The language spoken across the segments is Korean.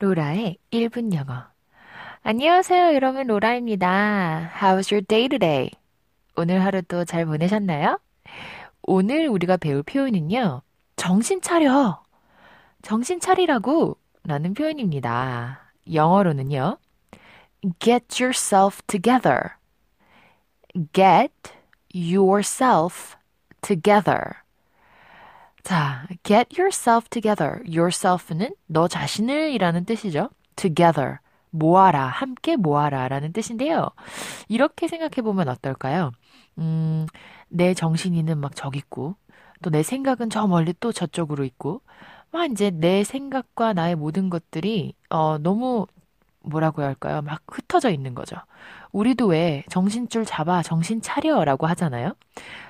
로라의 1분 영어. 안녕하세요, 여러분. 로라입니다. How's your day today? 오늘 하루도 잘 보내셨나요? 오늘 우리가 배울 표현은요, 정신 차려. 정신 차리라고 라는 표현입니다. 영어로는요, get yourself together. get yourself together. 자, get yourself together. yourself는 너 자신을 이라는 뜻이죠. together. 모아라, 함께 모아라 라는 뜻인데요. 이렇게 생각해 보면 어떨까요? 음, 내 정신이는 막 저기 있고, 또 내 생각은 저 멀리 또 저쪽으로 있고, 막 이제 내 생각과 나의 모든 것들이, 어, 너무, 뭐라고 해야 할까요? 막 흩어져 있는 거죠. 우리도 왜 정신줄 잡아, 정신 차려 라고 하잖아요.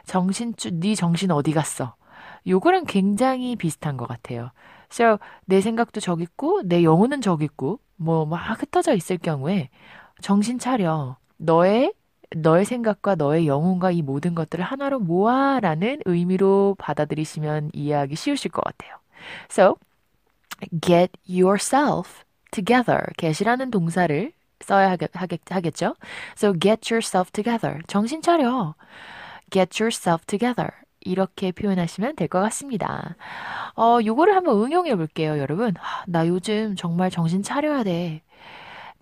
정신줄, 네 정신 어디 갔어? 요거랑 굉장히 비슷한 것 같아요. So, 내 생각도 저기 있고, 내 영혼은 저기 있고, 뭐, 막 흩어져 있을 경우에, 정신 차려. 너의, 너의 생각과 너의 영혼과 이 모든 것들을 하나로 모아라는 의미로 받아들이시면 이해하기 쉬우실 것 같아요. So, get yourself together. get이라는 동사를 써야 하겠, 하겠 죠? So, get yourself together. 정신 차려. get yourself together. 이렇게 표현하시면 될 것 같습니다. 어, 요거를 한번 응용해 볼게요, 여러분. 나 요즘 정말 정신 차려야 돼.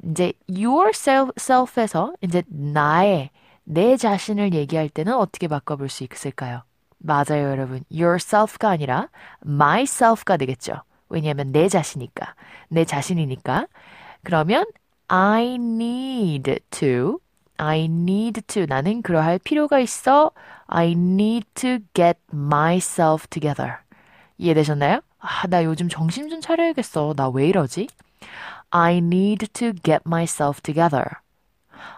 이제 yourself에서 이제 나의 내 자신을 얘기할 때는 어떻게 바꿔볼 수 있을까요? 맞아요, 여러분. yourself가 아니라 myself가 되겠죠. 왜냐하면 내 자신이니까, 내 자신이니까. 그러면 I need to, I need to 나는 그러할 필요가 있어. I need to get myself together. 이해되셨나요? 아, 나 요즘 정신 좀 차려야겠어. 나 왜 이러지? I need to get myself together.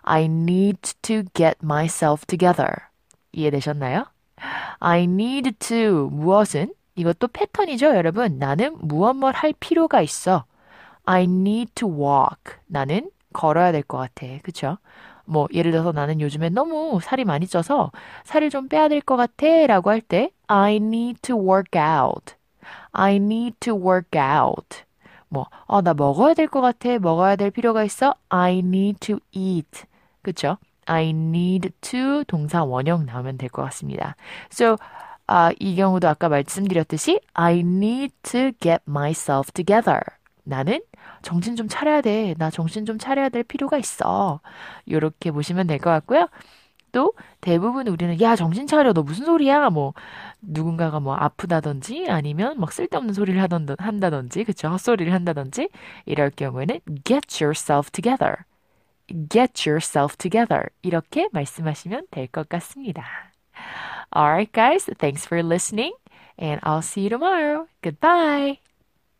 I need to get myself together. 이해되셨나요? I need to 무엇은? 이것도 패턴이죠, 여러분. 나는 무엇 뭘 할 필요가 있어. I need to walk. 나는 걸어야 될 것 같아. 그쵸? 뭐 예를 들어서 나는 요즘에 너무 살이 많이 쪄서 살을 좀 빼야 될 것 같아 라고 할 때 I need to work out. I need to work out. 뭐, 어, 나 먹어야 될 것 같아. 먹어야 될 필요가 있어. I need to eat. 그쵸? I need to 동사 원형 나오면 될 것 같습니다. So, 아, 이 경우도 아까 말씀드렸듯이 I need to get myself together. 나는 정신 좀 차려야 돼. 나 정신 좀 차려야 될 필요가 있어. 이렇게 보시면 될 것 같고요. 또 대부분 우리는 야 정신 차려 너 무슨 소리야 뭐 누군가가 뭐 아프다든지 아니면 막 쓸데없는 소리를 하던 한다든지 그쵸 헛소리를 한다든지 이럴 경우에는 get yourself together get yourself together 이렇게 말씀하시면 될 것 같습니다. Alright guys, thanks for listening and I'll see you tomorrow. Goodbye.